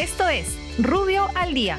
Esto es Rubio al Día.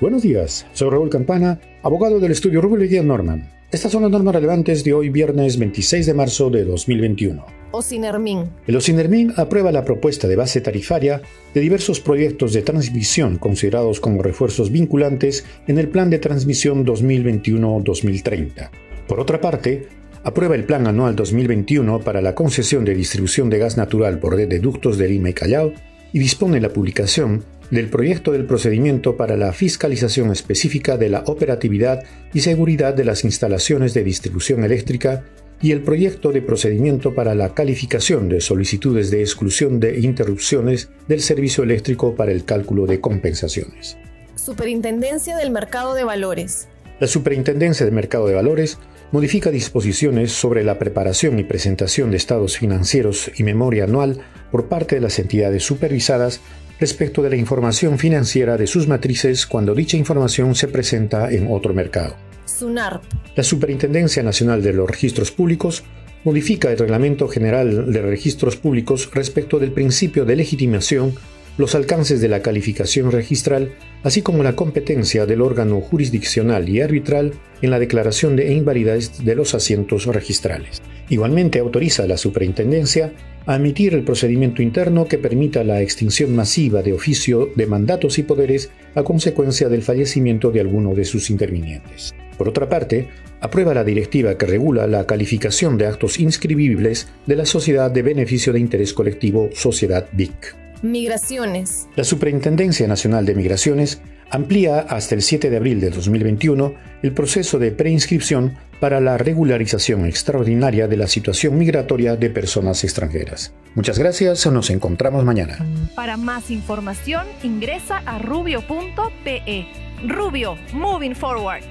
Buenos días, soy Raúl Campana, abogado del estudio Rubio Guía Norman. Estas son las normas relevantes de hoy viernes 26 de marzo de 2021. Ocinermin. El Ocinermin aprueba la propuesta de base tarifaria de diversos proyectos de transmisión considerados como refuerzos vinculantes en el Plan de Transmisión 2021-2030. Por otra parte, aprueba el Plan Anual 2021 para la concesión de distribución de gas natural por red de ductos de Lima y Callao y dispone la publicación del proyecto del procedimiento para la fiscalización específica de la operatividad y seguridad de las instalaciones de distribución eléctrica y el proyecto de procedimiento para la calificación de solicitudes de exclusión de interrupciones del servicio eléctrico para el cálculo de compensaciones. Superintendencia del Mercado de Valores. La Superintendencia del Mercado de Valores modifica disposiciones sobre la preparación y presentación de estados financieros y memoria anual por parte de las entidades supervisadas respecto de la información financiera de sus matrices cuando dicha información se presenta en otro mercado. SUNARP. La Superintendencia Nacional de los Registros Públicos modifica el Reglamento General de Registros Públicos respecto del principio de legitimación los alcances de la calificación registral, así como la competencia del órgano jurisdiccional y arbitral en la declaración de invalidez de los asientos registrales. Igualmente autoriza a la Superintendencia a emitir el procedimiento interno que permita la extinción masiva de oficio de mandatos y poderes a consecuencia del fallecimiento de alguno de sus intervinientes. Por otra parte, aprueba la directiva que regula la calificación de actos inscribibles de la Sociedad de Beneficio de Interés Colectivo Sociedad BIC. Migraciones. La Superintendencia Nacional de Migraciones amplía hasta el 7 de abril de 2021 el proceso de preinscripción para la regularización extraordinaria de la situación migratoria de personas extranjeras. Muchas gracias, nos encontramos mañana. Para más información ingresa a rubio.pe. Rubio, moving forward.